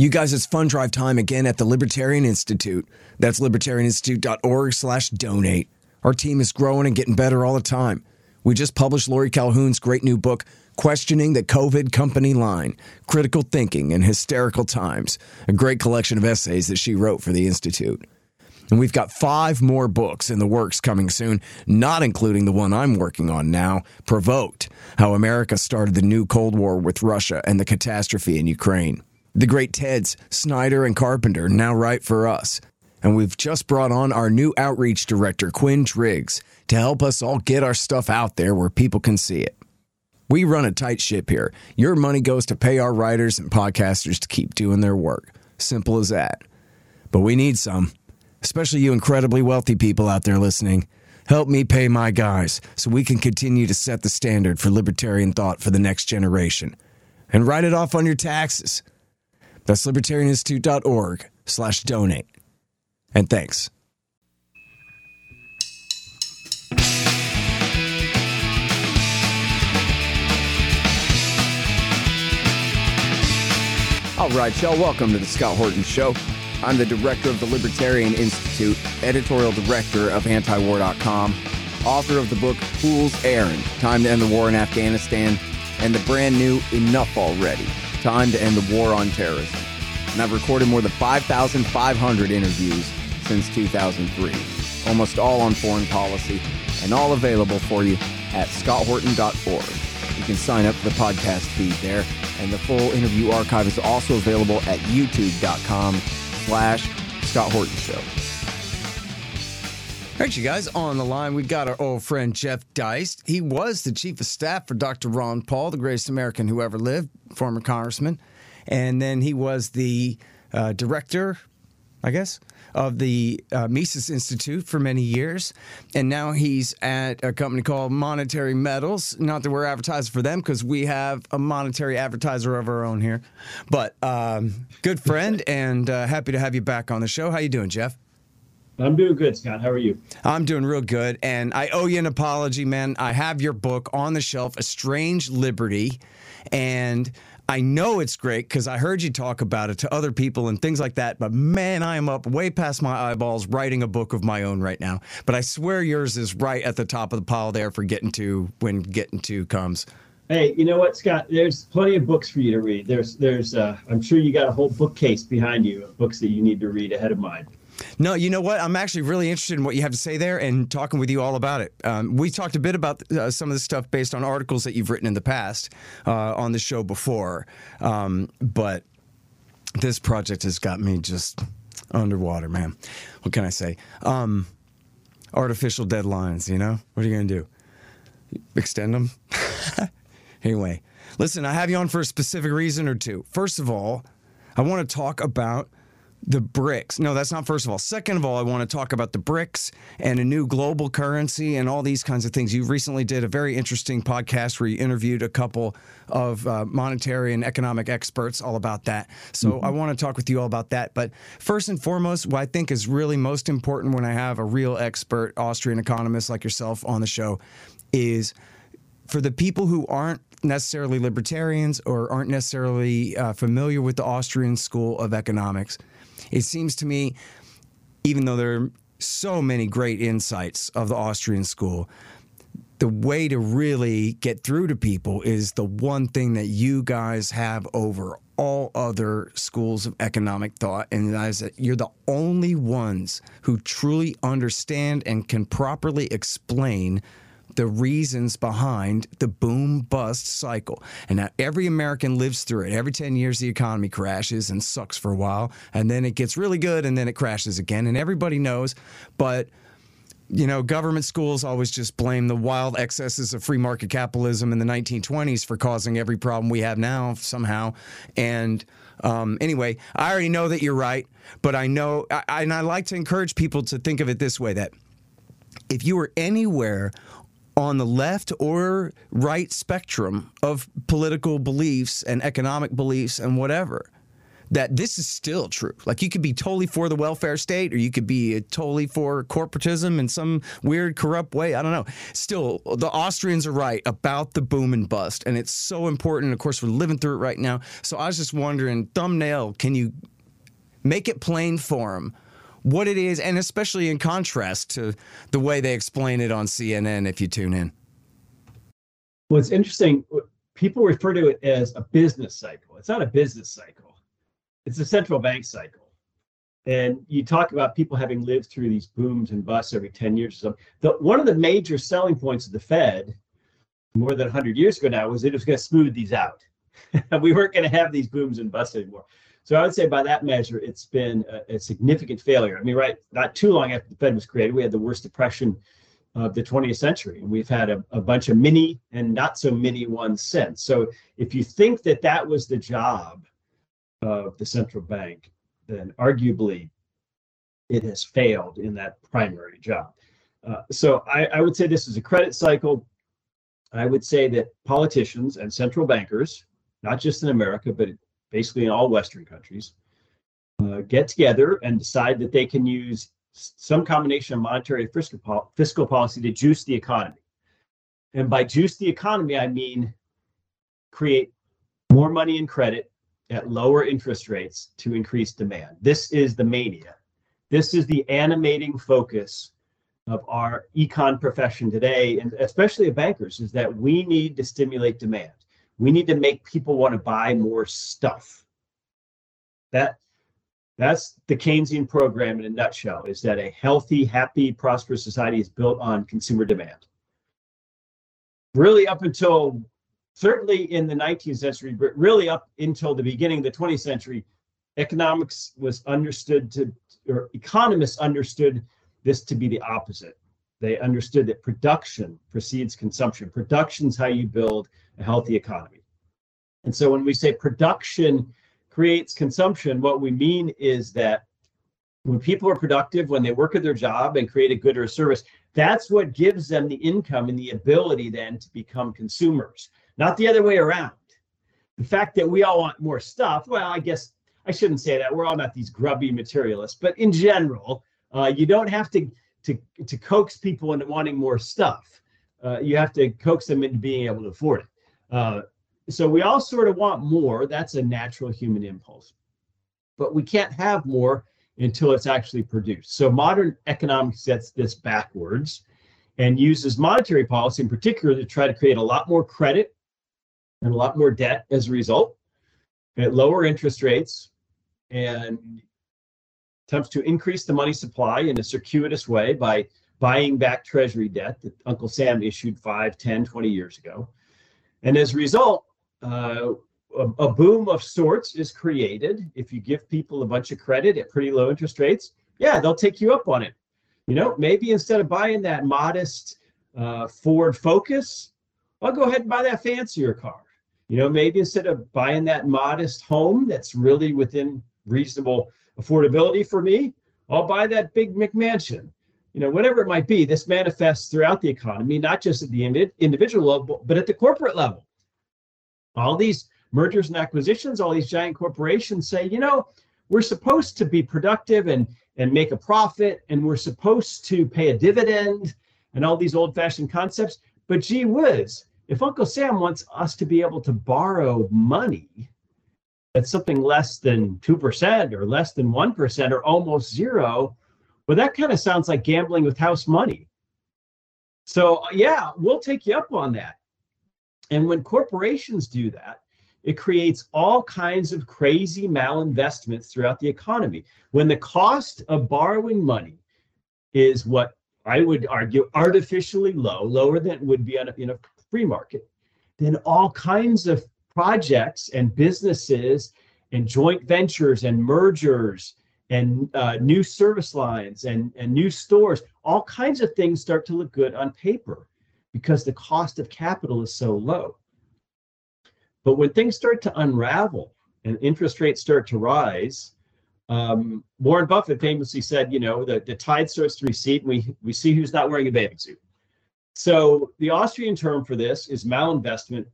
You guys, it's fund drive time again at the Libertarian Institute. That's libertarianinstitute.org slash donate. Our team is growing and getting better all the time. We just published Laurie Calhoun's great new book, Questioning the COVID Company Line Critical Thinking in Hysterical Times, a great collection of essays that she wrote for the Institute. And we've got five more books in the works coming soon, not including the one I'm working on now, Provoked How America Started the New Cold War with Russia and the Catastrophe in Ukraine. The great Teds, Snyder, and Carpenter now write for us. And we've just brought on our new outreach director, Quinn Triggs, to help us all get our stuff out there where people can see it. We run a tight ship here. Your money goes to pay our writers and podcasters to keep doing their work. Simple as that. But we need some, especially you incredibly wealthy people out there listening. Help me pay my guys so we can continue to set the standard for libertarian thought for the next generation. And write it off on your taxes. That's libertarianinstitute.org slash donate. And thanks. All right, y'all, welcome to the Scott Horton Show. I'm the director of the Libertarian Institute, editorial director of antiwar.com, author of the book Fool's Errand Time to End the War in Afghanistan, and the brand new Enough Already Time to End the War on Terrorism. And I've recorded more than 5,500 interviews since 2003, almost all on foreign policy, and all available for you at scotthorton.org. You can sign up for the podcast feed there, and the full interview archive is also available at youtube.com slash Scott Horton Show. All right, you guys, on the line, we got our old friend Jeff Deist. He was the chief of staff for Dr. Ron Paul, the greatest American who ever lived, former congressman. And then he was the uh, director, I guess, of the uh, Mises Institute for many years. And now he's at a company called Monetary Metals. Not that we're advertising for them because we have a monetary advertiser of our own here. But um, good friend and uh, happy to have you back on the show. How you doing, Jeff? I'm doing good, Scott. How are you? I'm doing real good. And I owe you an apology, man. I have your book on the shelf, A Strange Liberty. And I know it's great because I heard you talk about it to other people and things like that. But man, I am up way past my eyeballs writing a book of my own right now. But I swear yours is right at the top of the pile there for getting to when getting to comes. Hey, you know what, Scott? There's plenty of books for you to read. There's, there's, uh, I'm sure you got a whole bookcase behind you of books that you need to read ahead of mine. No, you know what? I'm actually really interested in what you have to say there and talking with you all about it. Um, we talked a bit about uh, some of the stuff based on articles that you've written in the past uh, on the show before, um, but this project has got me just underwater, man. What can I say? Um, artificial deadlines, you know? What are you going to do? Extend them? anyway, listen, I have you on for a specific reason or two. First of all, I want to talk about the BRICS. No, that's not first of all. Second of all, I want to talk about the BRICS and a new global currency and all these kinds of things. You recently did a very interesting podcast where you interviewed a couple of uh, monetary and economic experts all about that. So mm-hmm. I want to talk with you all about that. But first and foremost, what I think is really most important when I have a real expert Austrian economist like yourself on the show is for the people who aren't necessarily libertarians or aren't necessarily uh, familiar with the Austrian school of economics – it seems to me, even though there are so many great insights of the Austrian school, the way to really get through to people is the one thing that you guys have over all other schools of economic thought, and that is that you're the only ones who truly understand and can properly explain the reasons behind the boom bust cycle. And now every American lives through it. Every 10 years, the economy crashes and sucks for a while, and then it gets really good, and then it crashes again. And everybody knows, but you know, government schools always just blame the wild excesses of free market capitalism in the 1920s for causing every problem we have now somehow. And um, anyway, I already know that you're right, but I know, I, and I like to encourage people to think of it this way that if you were anywhere on the left or right spectrum of political beliefs and economic beliefs and whatever, that this is still true. Like you could be totally for the welfare state, or you could be totally for corporatism in some weird, corrupt way. I don't know. Still, the Austrians are right about the boom and bust, and it's so important. Of course, we're living through it right now. So I was just wondering, thumbnail, can you make it plain for them? What it is, and especially in contrast to the way they explain it on CNN if you tune in. Well, it's interesting. People refer to it as a business cycle. It's not a business cycle, it's a central bank cycle. And you talk about people having lived through these booms and busts every 10 years or something. The, one of the major selling points of the Fed more than 100 years ago now was it was going to smooth these out. we weren't going to have these booms and busts anymore. So I would say by that measure, it's been a, a, significant failure. I mean, right, not too long after the Fed was created, we had the worst depression of the 20th century. And we've had a, a bunch of mini and not so mini ones since. So if you think that that was the job of the central bank, then arguably it has failed in that primary job. Uh, so I, I would say this is a credit cycle. I would say that politicians and central bankers, not just in America, but basically in all Western countries, uh, get together and decide that they can use some combination of monetary fiscal, fiscal policy to juice the economy. And by juice the economy, I mean create more money and credit at lower interest rates to increase demand. This is the mania. This is the animating focus of our econ profession today, and especially of bankers, is that we need to stimulate demand. We need to make people want to buy more stuff. That that's the Keynesian program in a nutshell is that a healthy, happy, prosperous society is built on consumer demand. Really, up until certainly in the 19th century, but really up until the beginning of the 20th century, economics was understood to, or economists understood this to be the opposite. They understood that production precedes consumption. Production is how you build a healthy economy. And so when we say production creates consumption, what we mean is that when people are productive, when they work at their job and create a good or a service, that's what gives them the income and the ability then to become consumers, not the other way around. The fact that we all want more stuff, well, I guess I shouldn't say that. We're all not these grubby materialists, but in general, uh, you don't have to, to, to coax people into wanting more stuff. Uh, you have to coax them into being able to afford it. Uh, so we all sort of want more. That's a natural human impulse. But we can't have more until it's actually produced. So modern economics sets this backwards and uses monetary policy in particular to try to create a lot more credit and a lot more debt as a result at lower interest rates and attempts to increase the money supply in a circuitous way by buying back treasury debt that Uncle Sam issued 5, 10, 20 years ago. And as a result, uh, a, a, boom of sorts is created if you give people a bunch of credit at pretty low interest rates. Yeah, they'll take you up on it. You know, maybe instead of buying that modest uh, Ford Focus, I'll go ahead and buy that fancier car. You know, maybe instead of buying that modest home that's really within reasonable affordability for me, I'll buy that big McMansion. You know, whatever it might be, this manifests throughout the economy, not just at the individual level, but at the corporate level all these mergers and acquisitions, all these giant corporations say, you know, we're supposed to be productive and and make a profit, and we're supposed to pay a dividend, and all these old-fashioned concepts. But gee whiz, if Uncle Sam wants us to be able to borrow money at something less than 2% or less than 1% or almost zero, well, that kind of sounds like gambling with house money. So, uh, yeah, we'll take you up on that. And when corporations do that, it creates all kinds of crazy malinvestments throughout the economy. When the cost of borrowing money is what I would argue artificially low, lower than it would be a, in a free market, then all kinds of projects and businesses and joint ventures and mergers and uh, new service lines and, and new stores, all kinds of things start to look good on paper because the cost of capital is so low. But when things start to unravel and interest rates start to rise, um, Warren Buffett famously said, you know, the, the tide starts to recede and we, we see who's not wearing a bathing suit. So the Austrian term for this is malinvestment.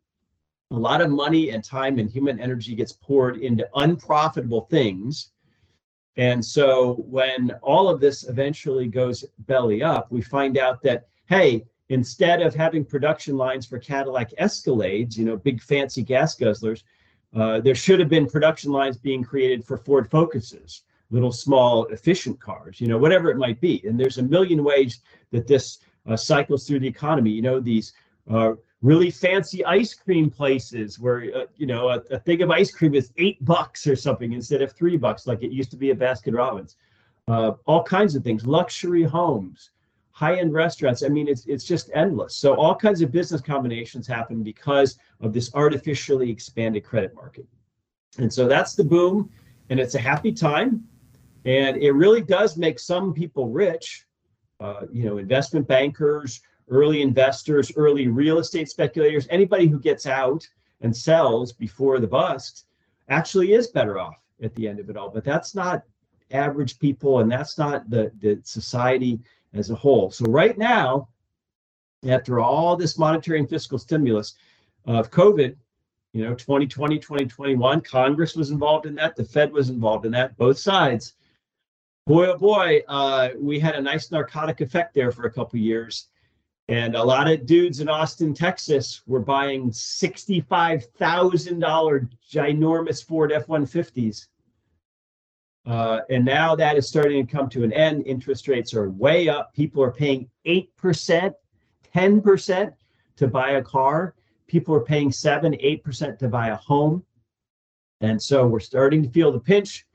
A lot of money and time and human energy gets poured into unprofitable things. And so when all of this eventually goes belly up, we find out that, hey, instead of having production lines for Cadillac Escalades, you know, big fancy gas guzzlers, uh, there should have been production lines being created for Ford Focuses, little small efficient cars, you know, whatever it might be. And there's a million ways that this uh, cycles through the economy. You know, these uh, really fancy ice cream places where uh, you know a, a, thing of ice cream is eight bucks or something instead of three bucks like it used to be at Baskin Robbins. Uh, all kinds of things, luxury homes, high-end restaurants. I mean, it's it's just endless. So all kinds of business combinations happen because of this artificially expanded credit market, and so that's the boom, and it's a happy time, and it really does make some people rich. Uh, you know, investment bankers early investors, early real estate speculators, anybody who gets out and sells before the bust actually is better off at the end of it all. But that's not average people and that's not the, the society as a whole. So right now, after all this monetary and fiscal stimulus of COVID, you know, 2020, 2021, Congress was involved in that, the Fed was involved in that, both sides. Boy, oh boy, uh, we had a nice narcotic effect there for a couple years. And a lot of dudes in Austin, Texas were buying $65,000 ginormous Ford F 150s. Uh, and now that is starting to come to an end. Interest rates are way up. People are paying 8%, 10% to buy a car. People are paying 7 8% to buy a home. And so we're starting to feel the pinch.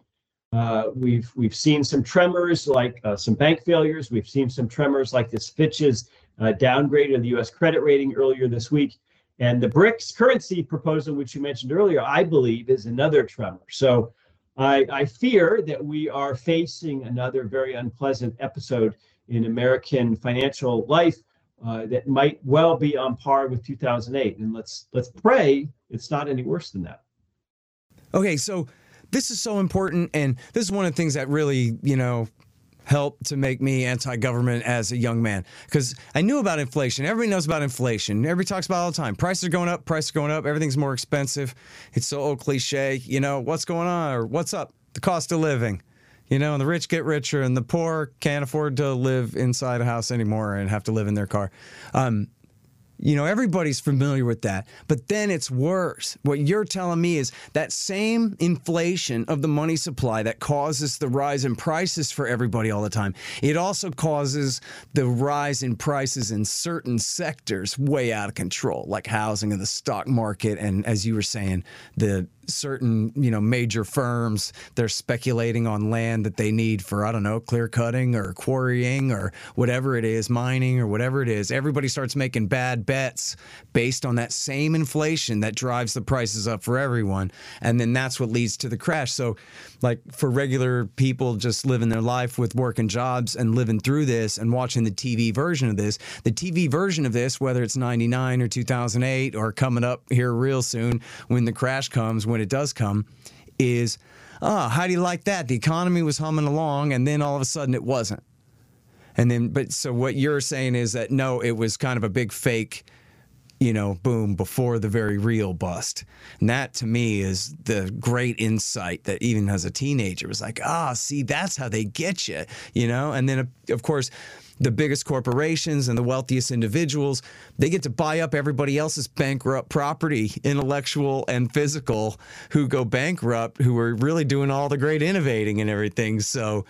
Uh, we've we've seen some tremors like uh, some bank failures. We've seen some tremors like this Fitch's uh, of the U.S. credit rating earlier this week. And the BRICS currency proposal, which you mentioned earlier, I believe is another tremor. So I, I fear that we are facing another very unpleasant episode in American financial life uh, that might well be on par with 2008. And let's let's pray it's not any worse than that. Okay, so this is so important, and this is one of the things that really, you know, helped to make me anti-government as a young man because I knew about inflation. Everybody knows about inflation. Everybody talks about all the time. Prices are going up. Prices are going up. Everything's more expensive. It's so old cliche. You know what's going on or what's up? The cost of living. You know, and the rich get richer, and the poor can't afford to live inside a house anymore and have to live in their car. Um, you know, everybody's familiar with that. But then it's worse. What you're telling me is that same inflation of the money supply that causes the rise in prices for everybody all the time, it also causes the rise in prices in certain sectors way out of control, like housing and the stock market. And as you were saying, the certain you know major firms they're speculating on land that they need for I don't know clear cutting or quarrying or whatever it is mining or whatever it is. Everybody starts making bad bets based on that same inflation that drives the prices up for everyone. And then that's what leads to the crash. So like for regular people just living their life with working jobs and living through this and watching the TV version of this the TV version of this whether it's 99 or 2008 or coming up here real soon when the crash comes when it does come is, oh, how do you like that? The economy was humming along and then all of a sudden it wasn't. And then, but so what you're saying is that no, it was kind of a big fake, you know, boom before the very real bust. And that to me is the great insight that even as a teenager was like, ah, see, that's how they get you, you know? And then, of course, the biggest corporations and the wealthiest individuals, they get to buy up everybody else's bankrupt property, intellectual and physical, who go bankrupt, who are really doing all the great innovating and everything. So,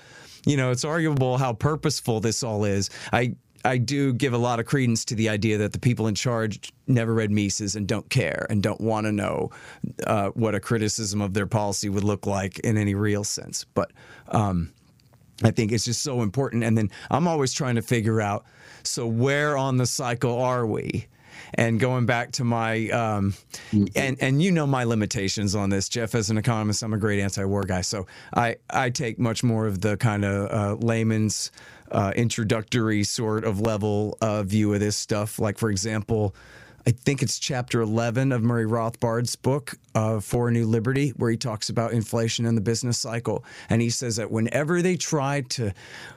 you know, it's arguable how purposeful this all is. I I do give a lot of credence to the idea that the people in charge never read Mises and don't care and don't want to know uh, what a criticism of their policy would look like in any real sense. But um, I think it's just so important. And then I'm always trying to figure out so where on the cycle are we? And going back to my um, mm-hmm. and and you know my limitations on this, Jeff. As an economist, I'm a great anti-war guy, so I I take much more of the kind of uh, layman's uh, introductory sort of level uh, view of this stuff. Like for example, I think it's chapter 11 of Murray Rothbard's book, uh, For a New Liberty, where he talks about inflation and the business cycle. And he says that whenever they try to,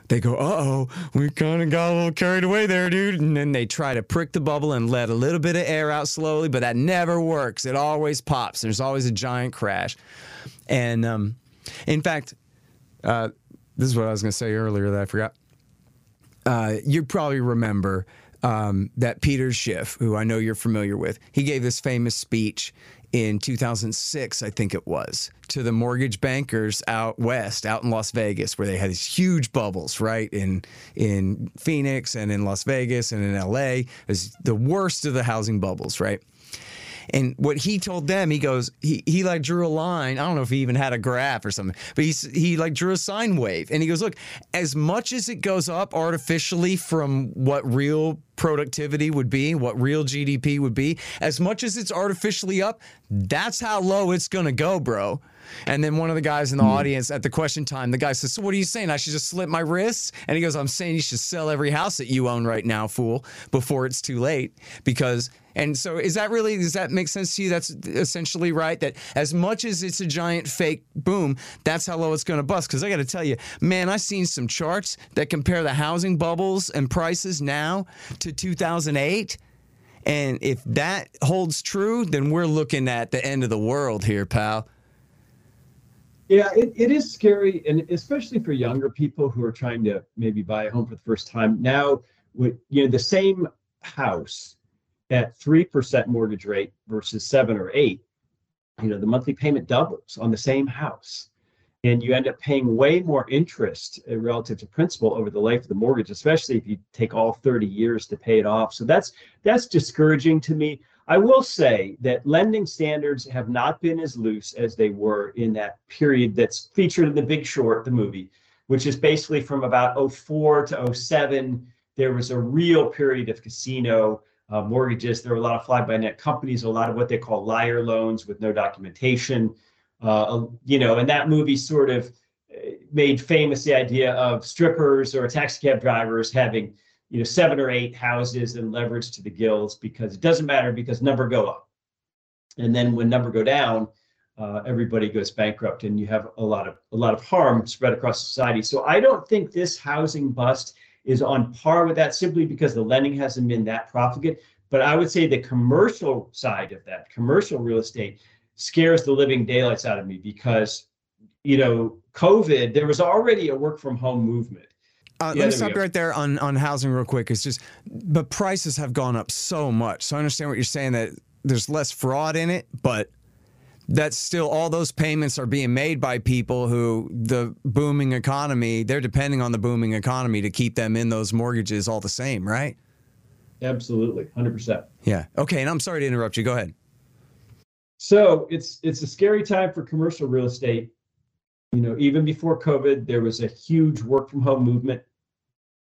they go, uh oh, we kind of got a little carried away there, dude. And then they try to prick the bubble and let a little bit of air out slowly, but that never works. It always pops. There's always a giant crash. And um, in fact, uh, this is what I was going to say earlier that I forgot. Uh, you probably remember um, that Peter Schiff, who I know you're familiar with, he gave this famous speech in 2006, I think it was, to the mortgage bankers out west, out in Las Vegas, where they had these huge bubbles, right? In in Phoenix and in Las Vegas and in LA. Was the worst of the housing bubbles, right? And what he told them, he goes, he, he like drew a line. I don't know if he even had a graph or something, but he, he like drew a sine wave. And he goes, look, as much as it goes up artificially from what real productivity would be, what real GDP would be, as much as it's artificially up, that's how low it's going to go, bro. And then one of the guys in the mm. audience at the question time, the guy says, So what are you saying? I should just slit my wrists? And he goes, I'm saying you should sell every house that you own right now, fool, before it's too late. Because and so, is that really, does that make sense to you? That's essentially right. That as much as it's a giant fake boom, that's how low it's going to bust. Because I got to tell you, man, I've seen some charts that compare the housing bubbles and prices now to 2008. And if that holds true, then we're looking at the end of the world here, pal. Yeah, it, it is scary, and especially for younger people who are trying to maybe buy a home for the first time. Now, with you know the same house at 3% mortgage rate versus 7 or 8 you know the monthly payment doubles on the same house. And you end up paying way more interest uh, relative to principal over the life of the mortgage especially if you take all 30 years to pay it off. So that's that's discouraging to me i will say that lending standards have not been as loose as they were in that period that's featured in the big short the movie which is basically from about 04 to 07 there was a real period of casino uh, mortgages. There were a lot of fly-by-night companies, a lot of what they call liar loans with no documentation. Uh, you know, and that movie sort of uh, made famous the idea of strippers or taxi cab drivers having, you know, seven or eight houses and leverage to the gills because it doesn't matter because number go up, and then when number go down, uh, everybody goes bankrupt, and you have a lot of a lot of harm spread across society. So I don't think this housing bust is on par with that simply because the lending hasn't been that profligate. But I would say the commercial side of that, commercial real estate, scares the living daylights out of me because, you know, COVID, there was already a work from home movement. Uh, yeah, let me stop right there on, on housing real quick. It's just the prices have gone up so much. So I understand what you're saying that there's less fraud in it, but that's still all those payments are being made by people who the booming economy they're depending on the booming economy to keep them in those mortgages all the same right? Absolutely. 100% yeah. Okay and i'm sorry to interrupt you. Go ahead. So it's it's a scary time for commercial real estate you know even before covid there was a huge work from home movement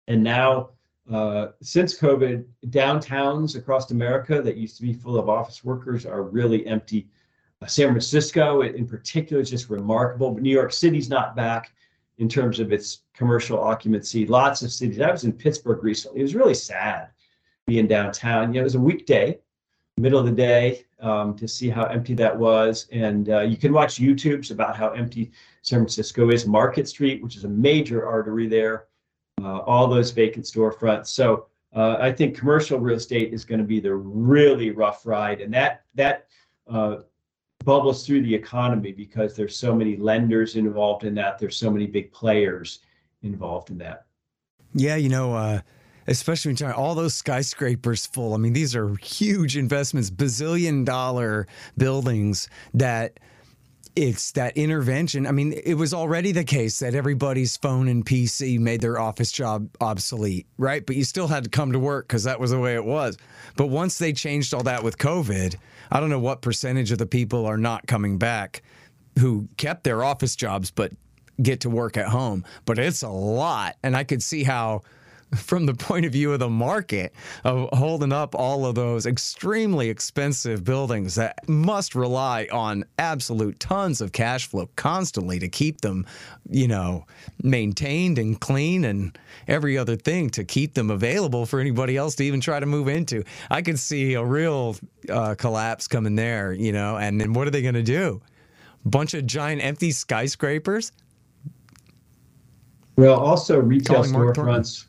and now uh, since covid downtowns across america that used to be full of office workers are really empty San Francisco, in particular, is just remarkable. But New York City's not back in terms of its commercial occupancy. Lots of cities. I was in Pittsburgh recently. It was really sad being downtown. You know, it was a weekday, middle of the day, um, to see how empty that was. And uh, you can watch YouTubes about how empty San Francisco is. Market Street, which is a major artery there, uh, all those vacant storefronts. So uh, I think commercial real estate is going to be the really rough ride, and that that uh, bubbles through the economy because there's so many lenders involved in that. There's so many big players involved in that. Yeah, you know, especially when all those skyscrapers full. I mean, these are huge investments, bazillion dollar buildings that it's that intervention. I mean, it was already the case that everybody's phone and PC made their office job obsolete, right? But you still had to come to work because that was the way it was. But once they changed all that with COVID, I don't know what percentage of the people are not coming back who kept their office jobs but get to work at home. But it's a lot. And I could see how from the point of view of the market of holding up all of those extremely expensive buildings that must rely on absolute tons of cash flow constantly to keep them, you know, maintained and clean and every other thing to keep them available for anybody else to even try to move into. I could see a real uh, collapse coming there, you know, and then what are they going to do? Bunch of giant empty skyscrapers? Well, also retail storefronts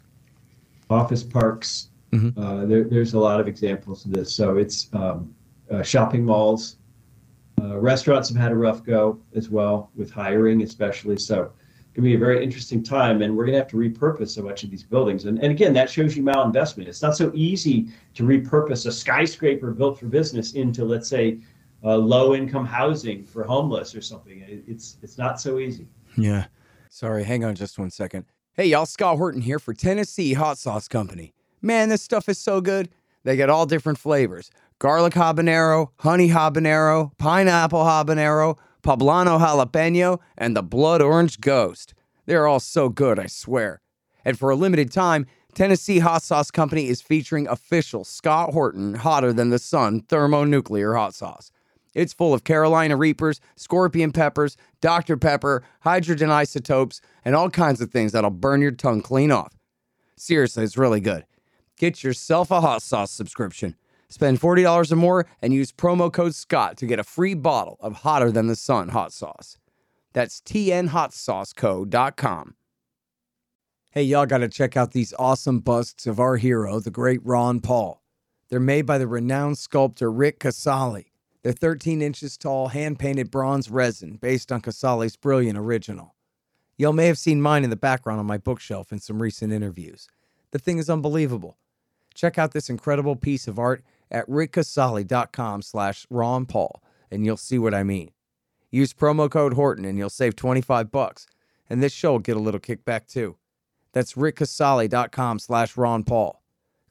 office parks. Mm-hmm. Uh, there, there's a lot of examples of this. So it's um, uh, shopping malls. Uh, restaurants have had a rough go as well with hiring, especially. So it's going to be a very interesting time, and we're going to have to repurpose so much of these buildings. And, and again, that shows you malinvestment. It's not so easy to repurpose a skyscraper built for business into, let's say, uh, low-income housing for homeless or something. It, it's it's not so easy. Yeah. Sorry, hang on just one second. Hey, y'all, Scott Horton here for Tennessee Hot Sauce Company. Man, this stuff is so good. They got all different flavors garlic habanero, honey habanero, pineapple habanero, poblano jalapeno, and the blood orange ghost. They're all so good, I swear. And for a limited time, Tennessee Hot Sauce Company is featuring official Scott Horton hotter than the sun thermonuclear hot sauce. It's full of Carolina Reapers, scorpion peppers, Dr. Pepper, hydrogen isotopes, and all kinds of things that'll burn your tongue clean off. Seriously, it's really good. Get yourself a hot sauce subscription. Spend $40 or more and use promo code SCOTT to get a free bottle of Hotter Than the Sun hot sauce. That's tnhotsauceco.com. Hey, y'all got to check out these awesome busts of our hero, the great Ron Paul. They're made by the renowned sculptor Rick Casali. They're 13 inches tall, hand painted bronze resin based on Casali's brilliant original. Y'all may have seen mine in the background on my bookshelf in some recent interviews. The thing is unbelievable. Check out this incredible piece of art at rickcasali.com slash Ron Paul, and you'll see what I mean. Use promo code Horton and you'll save 25 bucks, and this show will get a little kickback too. That's rickcasali.com slash Ron Paul.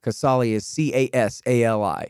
Casali is C-A-S-A-L-I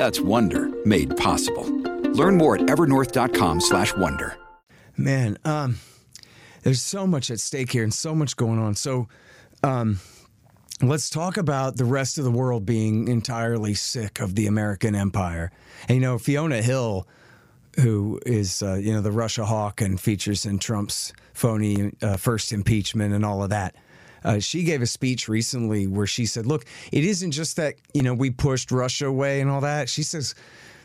That's Wonder made possible. Learn more at evernorth.com/wonder. Man, um, there's so much at stake here and so much going on. So, um, let's talk about the rest of the world being entirely sick of the American empire. And you know, Fiona Hill, who is uh, you know the Russia hawk and features in Trump's phony uh, first impeachment and all of that. Uh, she gave a speech recently where she said, "Look, it isn't just that you know we pushed Russia away and all that." She says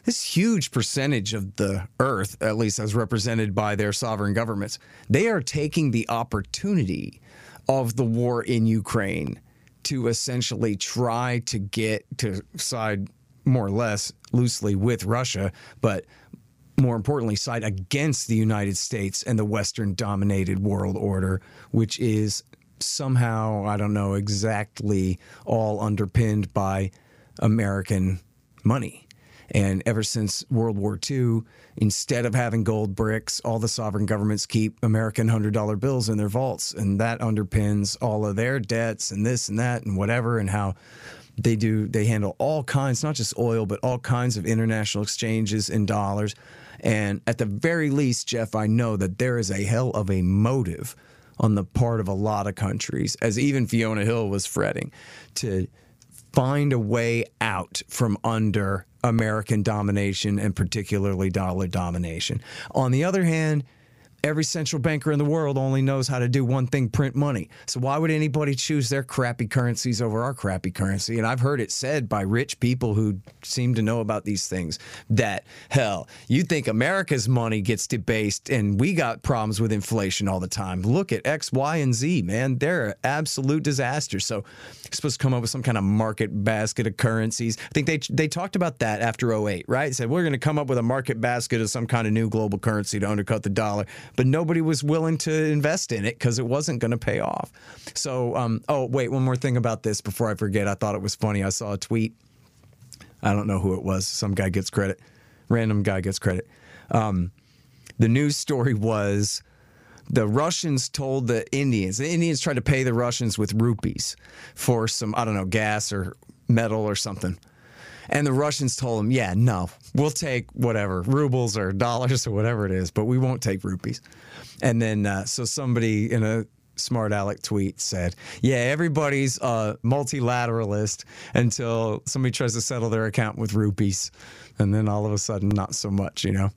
this huge percentage of the earth, at least as represented by their sovereign governments, they are taking the opportunity of the war in Ukraine to essentially try to get to side more or less loosely with Russia, but more importantly, side against the United States and the Western dominated world order, which is somehow, I don't know exactly, all underpinned by American money. And ever since World War II, instead of having gold bricks, all the sovereign governments keep American $100 bills in their vaults. And that underpins all of their debts and this and that and whatever, and how they do, they handle all kinds, not just oil, but all kinds of international exchanges in dollars. And at the very least, Jeff, I know that there is a hell of a motive on the part of a lot of countries, as even Fiona Hill was fretting, to find a way out from under American domination and particularly dollar domination. On the other hand, every central banker in the world only knows how to do one thing print money. So why would anybody choose their crappy currencies over our crappy currency? And I've heard it said by rich people who seem to know about these things that, hell, you think America's money gets debased and we got problems with inflation all the time. Look at X, Y, and Z, man. They're absolute disasters. So you're supposed to come up with some kind of market basket of currencies. I think they they talked about that after 08, right? Said we're going to come up with a market basket of some kind of new global currency to undercut the dollar but nobody was willing to invest in it because it wasn't going to pay off. So, um, oh, wait, one more thing about this before I forget. I thought it was funny. I saw a tweet. I don't know who it was. Some guy gets credit, random guy gets credit. Um, the news story was the Russians told the Indians, the Indians tried to pay the Russians with rupees for some, I don't know, gas or metal or something. And the Russians told them, yeah, no, we'll take whatever, rubles or dollars or whatever it is, but we won't take rupees. And then, uh, so somebody in a smart aleck tweet said, yeah, everybody's a multilateralist until somebody tries to settle their account with rupees. And then all of a sudden, not so much, you know?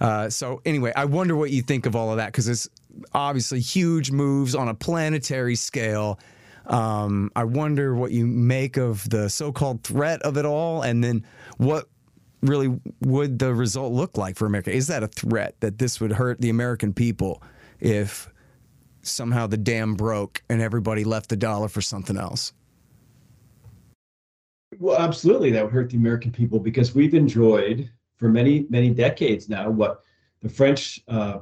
Uh, so anyway, I wonder what you think of all of that because it's obviously huge moves on a planetary scale. Um, I wonder what you make of the so-called threat of it all, and then what really would the result look like for America? Is that a threat that this would hurt the American people if somehow the dam broke and everybody left the dollar for something else? Well, absolutely, that would hurt the American people because we've enjoyed for many, many decades now what the French uh,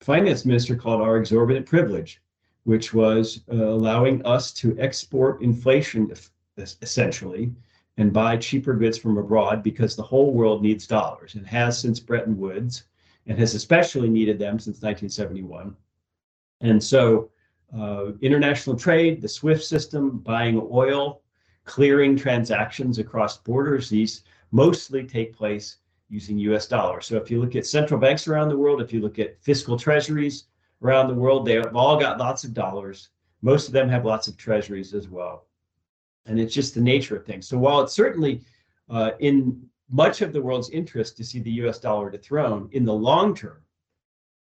finance minister called our exorbitant privilege, which was uh, allowing us to export inflation essentially and buy cheaper goods from abroad because the whole world needs dollars and has since Bretton Woods and has especially needed them since 1971. And so, uh, international trade, the SWIFT system, buying oil, clearing transactions across borders, these mostly take place using US dollars. So if you look at central banks around the world, if you look at fiscal treasuries around the world, they have all got lots of dollars. Most of them have lots of treasuries as well. And it's just the nature of things. So while it's certainly uh, in much of the world's interest to see the US dollar dethroned in the long term,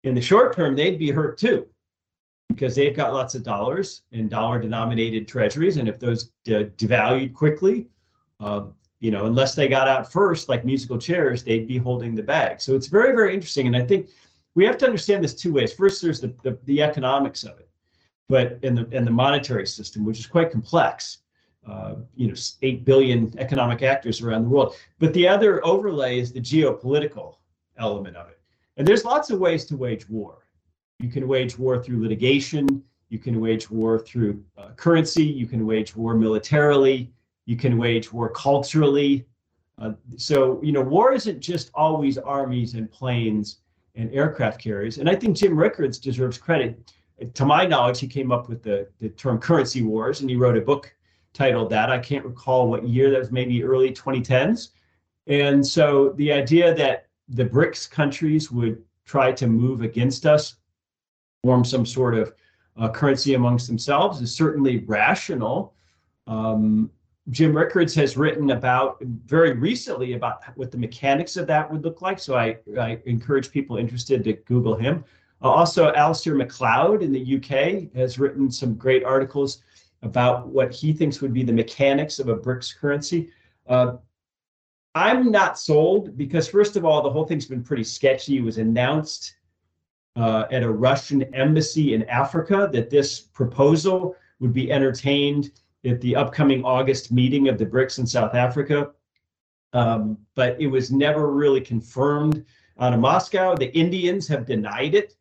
in the short term, they'd be hurt too because they've got lots of dollars and dollar denominated treasuries. And if those de- devalued quickly, uh, you know, unless they got out first, like musical chairs, they'd be holding the bag. So it's very, very interesting. And I think we have to understand this two ways. First, there's the, the, the economics of it, but in the in the monetary system, which is quite complex. Uh, you know, eight billion economic actors around the world. But the other overlay is the geopolitical element of it. And there's lots of ways to wage war. You can wage war through litigation. You can wage war through uh, currency. You can wage war militarily you can wage war culturally. Uh, so, you know, war isn't just always armies and planes and aircraft carriers. And I think Jim Rickards deserves credit. To my knowledge, he came up with the, the term currency wars and he wrote a book titled that. I can't recall what year that was, maybe early 2010s. And so the idea that the BRICS countries would try to move against us, form some sort of uh, currency amongst themselves is certainly rational. Um, Jim Rickards has written about very recently about what the mechanics of that would look like. So I, I encourage people interested to Google him. Uh, also, Alasdair Macleod in the UK has written some great articles about what he thinks would be the mechanics of a BRICS currency. Uh, I'm not sold because, first of all, the whole thing's been pretty sketchy. It was announced uh, at a Russian embassy in Africa that this proposal would be entertained at the upcoming August meeting of the BRICS in South Africa. Um, but it was never really confirmed out of Moscow. The Indians have denied it.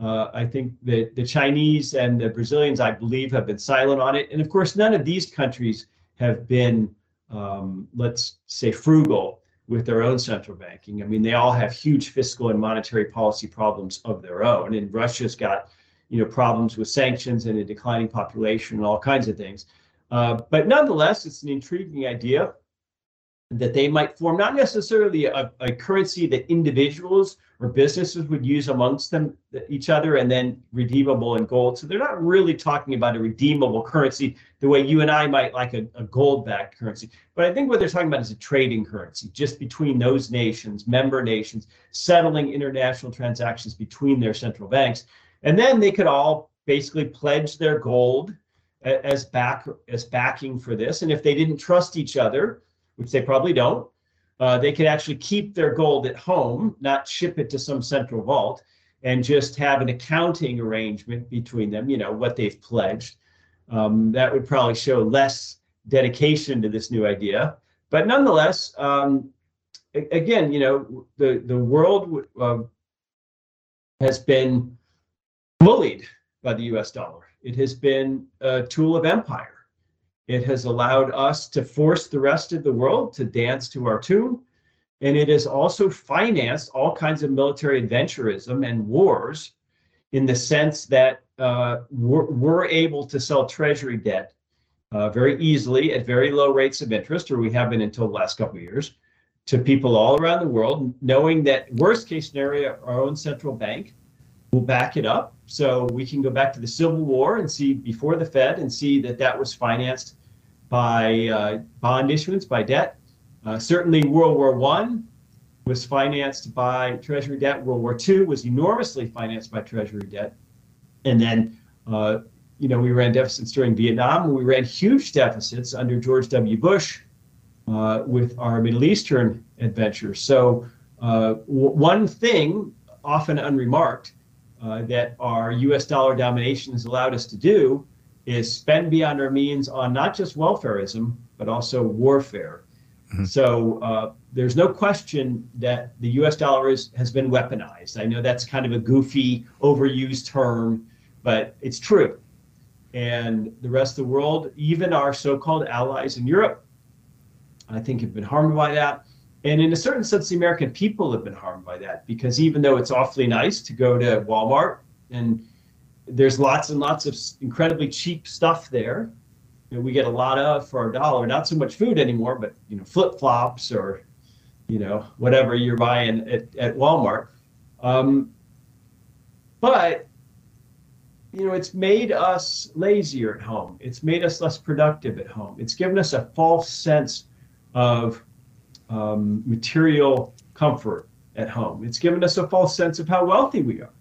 Uh, I think that the Chinese and the Brazilians, I believe, have been silent on it. And of course, none of these countries have been, um, let's say, frugal with their own central banking. I mean, they all have huge fiscal and monetary policy problems of their own. And Russia's got you know, problems with sanctions and a declining population and all kinds of things. Uh, but nonetheless, it's an intriguing idea that they might form not necessarily a, a, currency that individuals or businesses would use amongst them each other and then redeemable in gold. So they're not really talking about a redeemable currency the way you and i might like a, a gold backed currency. But i think what they're talking about is a trading currency just between those nations member nations settling international transactions between their central banks. And then they could all basically pledge their gold as back as backing for this. And if they didn't trust each other, which they probably don't, uh, they could actually keep their gold at home, not ship it to some central vault, and just have an accounting arrangement between them. You know what they've pledged. Um, that would probably show less dedication to this new idea, but nonetheless, um, again, you know the the world uh, has been bullied by the US dollar. It has been a tool of empire. It has allowed us to force the rest of the world to dance to our tune. And it has also financed all kinds of military adventurism and wars in the sense that uh, we're, we're, able to sell treasury debt uh, very easily at very low rates of interest, or we have been until the last couple of years, to people all around the world, knowing that worst case scenario, our own central bank will back it up. So we can go back to the Civil War and see before the Fed and see that that was financed by uh, bond issuance, by debt. Uh, certainly, World War One was financed by Treasury debt. World War II was enormously financed by Treasury debt, and then uh, you know we ran deficits during Vietnam, we ran huge deficits under George W. Bush uh, with our Middle Eastern adventures. So uh, w- one thing, often unremarked, uh, that our U.S. dollar domination has allowed us to do is spend beyond our means on not just welfareism but also warfare. Mm-hmm. So uh, there's no question that the U.S. dollar is, has been weaponized. I know that's kind of a goofy, overused term, but it's true. And the rest of the world, even our so-called allies in Europe, I think have been harmed by that. And in a certain sense, the American people have been harmed by that because even though it's awfully nice to go to Walmart and there's lots and lots of incredibly cheap stuff there, know, we get a lot of for our dollar. Not so much food anymore, but you know, flip flops or you know whatever you're buying at, at Walmart. Um, but you know, it's made us lazier at home. It's made us less productive at home. It's given us a false sense of um, material comfort at home. It's given us a false sense of how wealthy we are.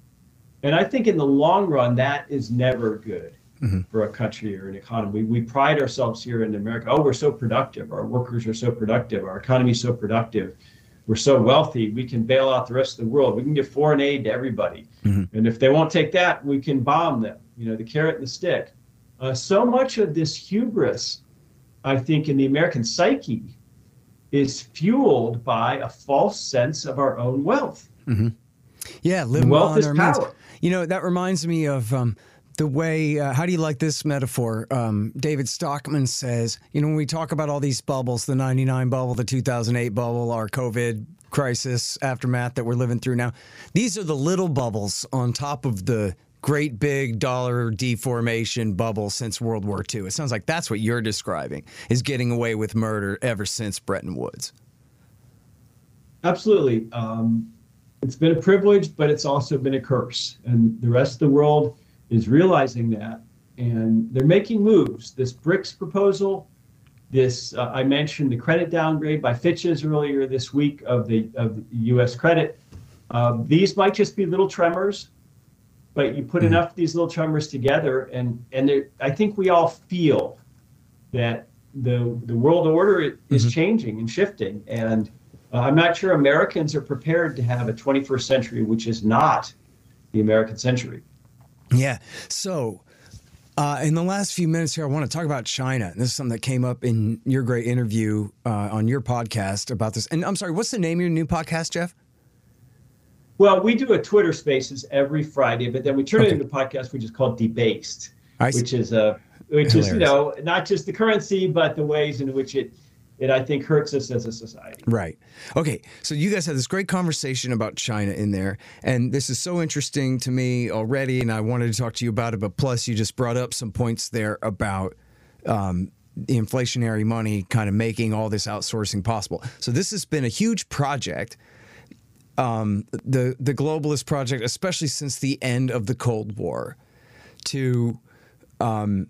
And I think in the long run, that is never good mm-hmm. for a country or an economy. We, we pride ourselves here in America. Oh, we're so productive. Our workers are so productive. Our economy is so productive. We're so wealthy. We can bail out the rest of the world. We can give foreign aid to everybody. Mm-hmm. And if they won't take that, we can bomb them. You know, the carrot and the stick. Uh, so much of this hubris, I think, in the American psyche is fueled by a false sense of our own wealth. Mm-hmm. Yeah, live wealth is power. Means. You know, that reminds me of um, the way, uh, how do you like this metaphor? Um, David Stockman says, you know, when we talk about all these bubbles, the 99 bubble, the 2008 bubble, our COVID crisis aftermath that we're living through now, these are the little bubbles on top of the great big dollar deformation bubble since World War II. It sounds like that's what you're describing is getting away with murder ever since Bretton Woods. Absolutely. Um, it's been a privilege, but it's also been a curse. And the rest of the world is realizing that. And they're making moves. This BRICS proposal, this uh, I mentioned the credit downgrade by Fitch's earlier this week of the of the U.S. credit. Uh, these might just be little tremors but you put mm-hmm. enough of these little tremors together, and and I think we all feel that the the world order is mm-hmm. changing and shifting, and uh, I'm not sure Americans are prepared to have a 21st century which is not the American century. Yeah. So. Uh, in the last few minutes here, I want to talk about China. This is something that came up in your great interview uh, on your podcast about this. And I'm sorry, what's the name of your new podcast, Jeff? Well, we do a Twitter Spaces every Friday, but then we turn okay. it into a podcast which is called Debased, which is a which Hilarious. is you know not just the currency, but the ways in which it it I think hurts us as a society. Right. Okay. So you guys had this great conversation about China in there, and this is so interesting to me already, and I wanted to talk to you about it. But plus, you just brought up some points there about. Um, the inflationary money kind of making all this outsourcing possible. So this has been a huge project um, the the globalist project, especially since the end of the Cold War, to um,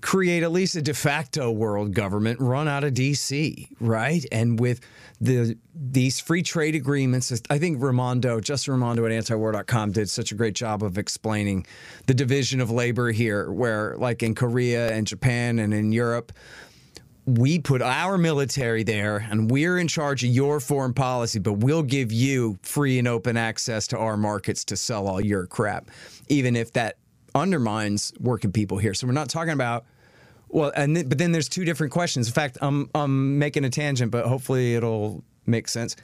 create at least a de facto world government run out of D.C. Right, and with the these free trade agreements, I think Raimondo, Justin Raimondo at antiwar.com did such a great job of explaining the division of labor here, where like in Korea and Japan and in Europe we put our military there and we're in charge of your foreign policy, but we'll give you free and open access to our markets to sell all your crap, even if that undermines working people here. So we're not talking about well, and th- but then there's two different questions. In fact, I'm I'm making a tangent, but hopefully it'll make sense.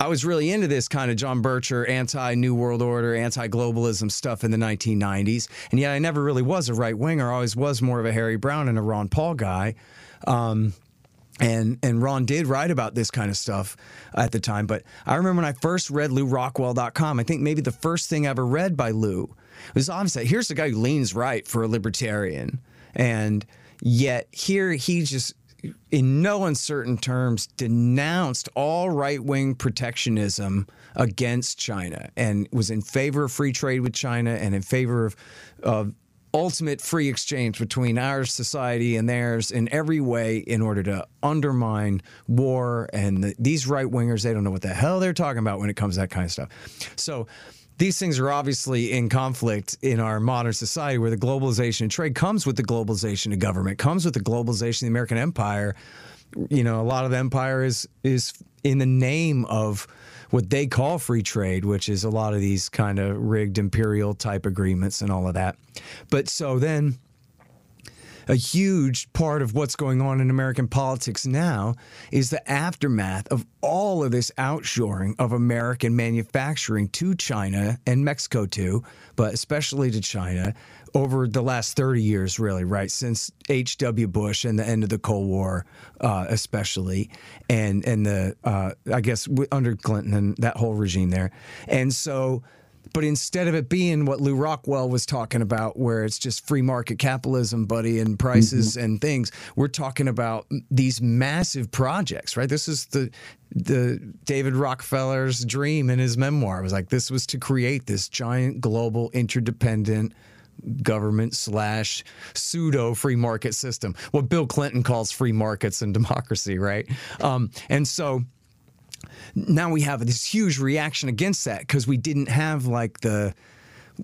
I was really into this kind of John Bircher anti New World Order, anti globalism stuff in the 1990s. And yet I never really was a right winger. I always was more of a Harry Browne and a Ron Paul guy. Um, and and Ron did write about this kind of stuff at the time. But I remember when I first read LewRockwell.com, I think maybe the first thing I ever read by Lew was obviously here's the guy who leans right for a libertarian. And yet here he just in no uncertain terms, denounced all right wing protectionism against China and was in favor of free trade with China and in favor of, of ultimate free exchange between our society and theirs in every way in order to undermine war. And the, these right wingers, they don't know what the hell they're talking about when it comes to that kind of stuff. So, these things are obviously in conflict in our modern society where the globalization of trade comes with the globalization of government, comes with the globalization of the American empire. You know, a lot of the empire is is in the name of what they call free trade, which is a lot of these kind of rigged imperial type agreements and all of that. But so then a huge part of what's going on in American politics now is the aftermath of all of this outshoring of American manufacturing to China and Mexico too, but especially to China over the last 30 years, really, right? Since H.W. Bush and the end of the Cold War, uh, especially, and, and the, uh, I guess, under Clinton and that whole regime there. And so, but instead of it being what Lew Rockwell was talking about, where it's just free market capitalism, buddy, and prices mm-hmm. and things, we're talking about these massive projects, right? This is the the David Rockefeller's dream in his memoir. It was like this was to create this giant global interdependent government slash pseudo free market system, what Bill Clinton calls free markets and democracy, right? Um, and so now we have this huge reaction against that because we didn't have like the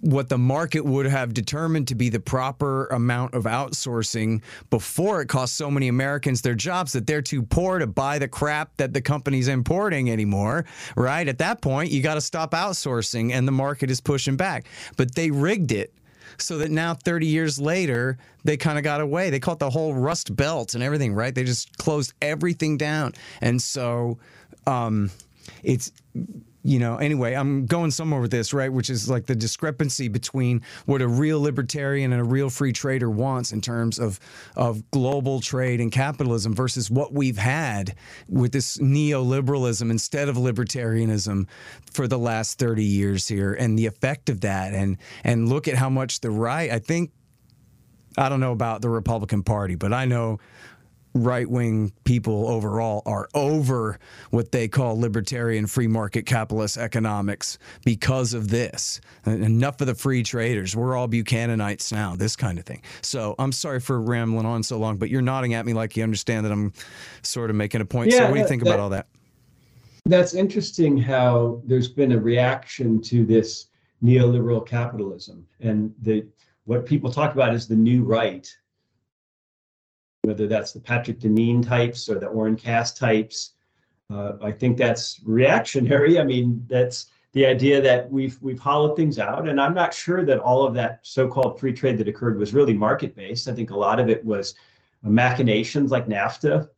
what the market would have determined to be the proper amount of outsourcing before it cost so many Americans their jobs that they're too poor to buy the crap that the company's importing anymore, right? At that point, you got to stop outsourcing and the market is pushing back. But they rigged it so that now 30 years later they kind of got away they call it the whole rust belt and everything right they just closed everything down and so um, it's you know, anyway, I'm going somewhere with this, right? Which is like the discrepancy between what a real libertarian and a real free trader wants in terms of of global trade and capitalism versus what we've had with this neoliberalism instead of libertarianism for the last 30 years here and the effect of that and and look at how much the right I think I don't know about the Republican Party, but I know right wing people overall are over what they call libertarian free market capitalist economics because of this. Enough of the free traders. We're all Buchananites now, this kind of thing. So I'm sorry for rambling on so long, but you're nodding at me like you understand that I'm sort of making a point. Yeah, so what do you think that, about all that? That's interesting how there's been a reaction to this neoliberal capitalism and the what people talk about is the new right whether that's the Patrick Deneen types or the Oren Cass types. Uh, I think that's reactionary. I mean, that's the idea that we've we've hollowed things out, and I'm not sure that all of that so-called free trade that occurred was really market-based. I think a lot of it was machinations like NAFTA,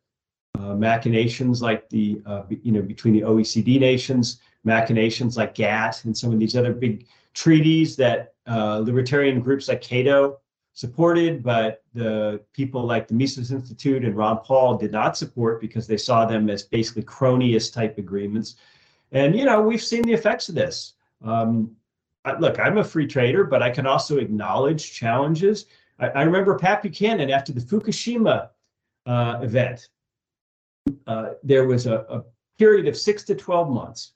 uh, machinations like the uh, you know between the OECD nations, machinations like GATT, and some of these other big treaties that uh, libertarian groups like Cato supported, but the people like the Mises Institute and Ron Paul did not support because they saw them as basically cronyist type agreements. And, you know, we've seen the effects of this. Um, I, look, I'm a free trader, but I can also acknowledge challenges. I, I remember Pat Buchanan after the Fukushima uh, event, uh, there was a, a period of six to 12 months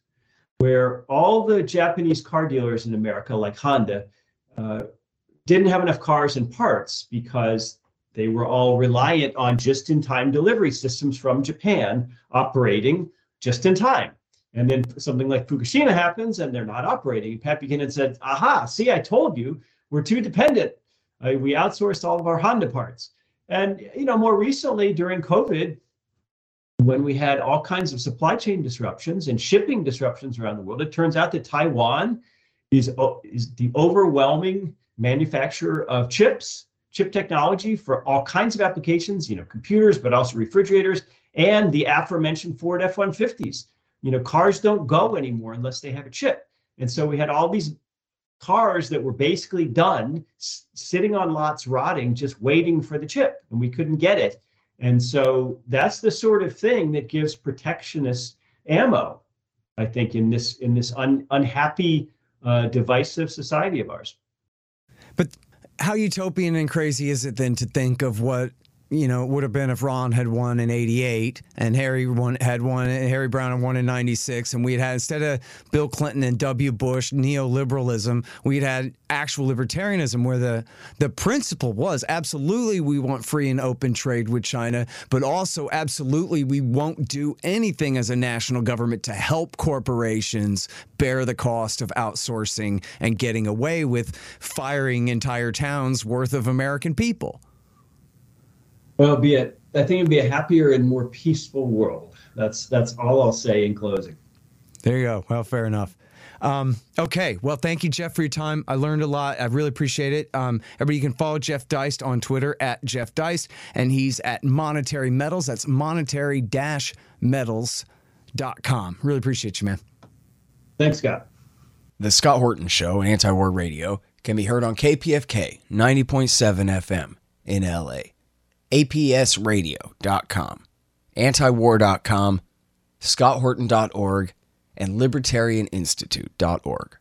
where all the Japanese car dealers in America, like Honda, uh, didn't have enough cars and parts because they were all reliant on just in time delivery systems from Japan operating just in time. And then something like Fukushima happens and they're not operating. And Pat Buchanan said, Aha, see, I told you we're too dependent. Uh, we outsourced all of our Honda parts. And you know, more recently during COVID, when we had all kinds of supply chain disruptions and shipping disruptions around the world, it turns out that Taiwan is, is the overwhelming manufacturer of chips, chip technology for all kinds of applications, you know, computers, but also refrigerators, and the aforementioned Ford F-150s. you know, cars don't go anymore unless they have a chip. And so we had all these cars that were basically done sitting on lots rotting just waiting for the chip and we couldn't get it and so that's the sort of thing that gives protectionist ammo i think in this in this un, unhappy uh, divisive society of ours But how utopian and crazy is it then to think of what you know would have been if Ron had won in '88 and Harry won had won and Harry Browne had won in '96, and we'd had instead of Bill Clinton and W. Bush neoliberalism, we'd had actual libertarianism where the the principle was absolutely we want free and open trade with China, but also absolutely we won't do anything as a national government to help corporations bear the cost of outsourcing and getting away with firing entire towns worth of American people. Well it'd be a i think it'd be a happier and more peaceful world that's that's all i'll say in closing There you go. Well, fair enough. Um, okay. Well, thank you, Jeff, for your time. I learned a lot. I really appreciate it. Um, everybody, you can follow Jeff Deist on Twitter at Jeff Deist, and he's at Monetary Metals. That's monetary metals.com. Really appreciate you, man. thanks scott The Scott Horton Show, Anti War Radio, can be heard on KPFK 90.7 FM in LA, APSradio.com, antiwar.com, scotthorton.org, and libertarianinstitute.org.